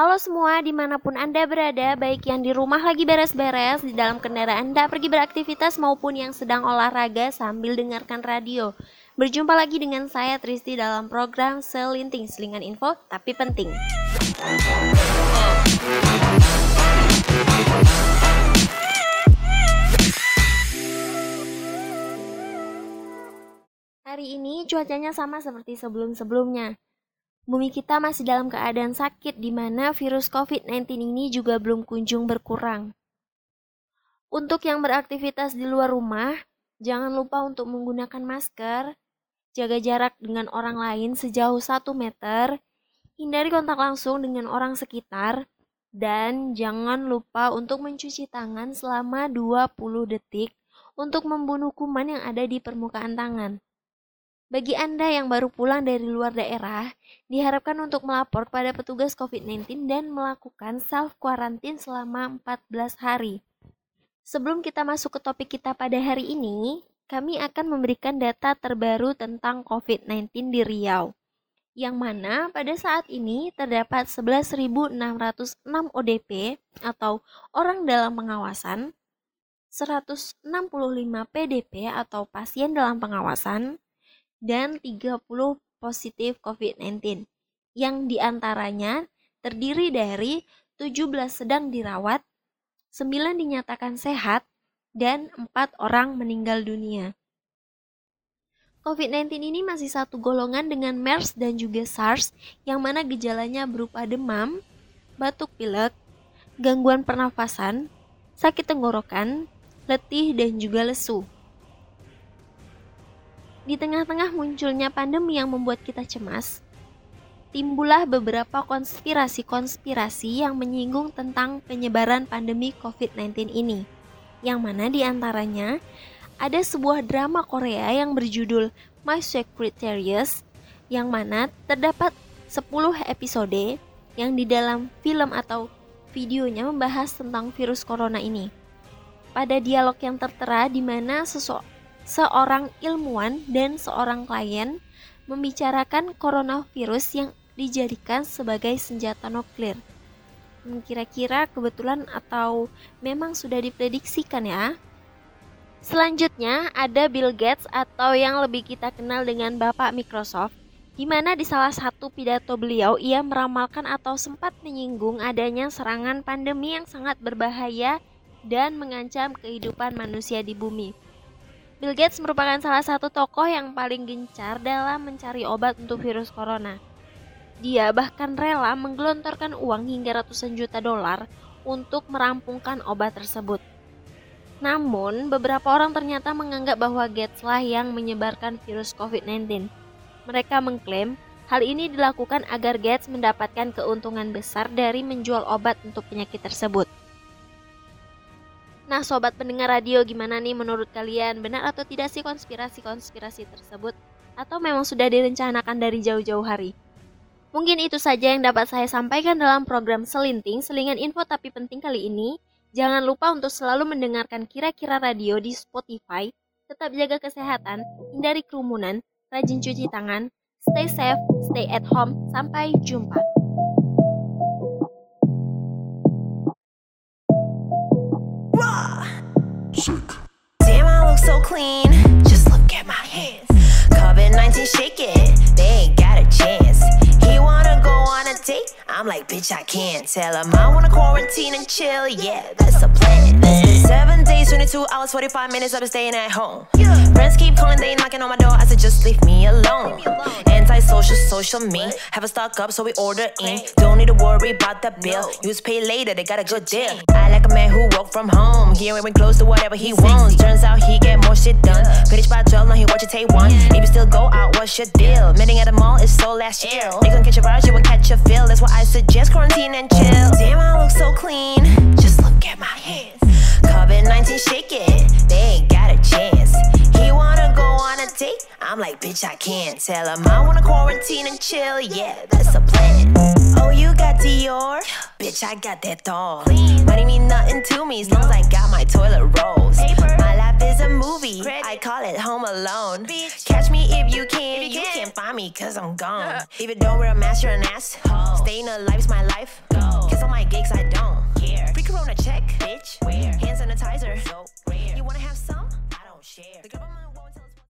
Halo semua, di mana pun Anda berada, baik yang di rumah lagi beres-beres, di dalam kendaraan Anda pergi beraktivitas maupun yang sedang olahraga sambil dengarkan radio. Berjumpa lagi dengan saya Tristi dalam program Selinting Selingan Info Tapi Penting. Hari ini cuacanya sama seperti sebelum-sebelumnya. Bumi kita masih dalam keadaan sakit di mana virus COVID-19 ini juga belum kunjung berkurang. Untuk yang beraktivitas di luar rumah, jangan lupa untuk menggunakan masker, jaga jarak dengan orang lain sejauh 1 meter, hindari kontak langsung dengan orang sekitar, dan jangan lupa untuk mencuci tangan selama 20 detik untuk membunuh kuman yang ada di permukaan tangan. Bagi Anda yang baru pulang dari luar daerah, diharapkan untuk melapor kepada petugas COVID-19 dan melakukan self quarantine selama 14 hari. Sebelum kita masuk ke topik kita pada hari ini, kami akan memberikan data terbaru tentang COVID-19 di Riau. Yang mana pada saat ini terdapat 11.606 ODP atau orang dalam pengawasan, 165 PDP atau pasien dalam pengawasan, dan 30 positif COVID-19 yang di antaranya terdiri dari 17 sedang dirawat, 9 dinyatakan sehat, dan 4 orang meninggal dunia. COVID-19 ini masih satu golongan dengan MERS dan juga SARS yang mana gejalanya berupa demam, batuk pilek, gangguan pernafasan, sakit tenggorokan, letih, dan juga lesu. Di tengah-tengah munculnya pandemi yang membuat kita cemas, timbullah beberapa konspirasi-konspirasi yang menyinggung tentang penyebaran pandemi COVID-19 ini. Yang mana di antaranya ada sebuah drama Korea yang berjudul My Secretariat yang mana terdapat 10 episode yang di dalam film atau videonya membahas tentang virus corona ini. Pada dialog yang tertera di mana seseorang seorang ilmuwan dan seorang klien membicarakan coronavirus yang dijadikan sebagai senjata nuklir. Hmm, kira-kira kebetulan atau memang sudah diprediksikan ya? Selanjutnya ada Bill Gates atau yang lebih kita kenal dengan Bapak Microsoft di mana di salah satu pidato beliau ia meramalkan atau sempat menyinggung adanya serangan pandemi yang sangat berbahaya dan mengancam kehidupan manusia di bumi. Bill Gates merupakan salah satu tokoh yang paling gencar dalam mencari obat untuk virus corona. Dia bahkan rela menggelontorkan uang hingga ratusan juta dolar untuk merampungkan obat tersebut. Namun, beberapa orang ternyata menganggap bahwa Gates lah yang menyebarkan virus COVID-19. Mereka mengklaim hal ini dilakukan agar Gates mendapatkan keuntungan besar dari menjual obat untuk penyakit tersebut. Nah, sobat pendengar radio, gimana nih menurut kalian? Benar atau tidak sih konspirasi-konspirasi tersebut? Atau memang sudah direncanakan dari jauh-jauh hari? Mungkin itu saja yang dapat saya sampaikan dalam program Selinting, Selingan Info Tapi Penting kali ini. Jangan lupa untuk selalu mendengarkan kira-kira radio di Spotify. Tetap jaga kesehatan, hindari kerumunan, rajin cuci tangan, stay safe, stay at home. Sampai jumpa. So clean. Just look at my hands. COVID 19, shake it. They ain't got a chance. He wanna go on a date. I'm like, bitch, I can't tell him. I wanna quarantine and chill. Yeah, that's a plan. Seven days, 22 hours, 45 minutes. I've been staying at home. Friends keep calling, they knocking on my door. I said, just leave me alone. Anti-social, social me. Have a stock up, so we order in. Don't need to worry about the bill. Use pay later, they got a good deal. I like a man who work from home. He ain't close to whatever he wants. Turns out he get more shit done. Finish by 12, now he watch it take one. If you still go out, what's your deal? Meeting at the mall is so last year. They gon' catch a virus, you won't catch a feel. That's why I suggest quarantine and chill. Damn, I look so clean. Just look at my hands. COVID 19, shake it. They ain't got I'm like, bitch, I can't tell him I wanna quarantine and chill. Yeah, that's a plan. Oh, you got Dior? Bitch, I got that doll. Money mean nothing to me as long as I got my toilet rolls. My life is a movie. I call it Home Alone. Catch me if you can. You can't find me cause I'm gone. Even though we're a master and ass, staying alive's my life. Kiss all my gigs, I don't. Free Corona check, bitch. Hand sanitizer. You wanna have some? I don't share.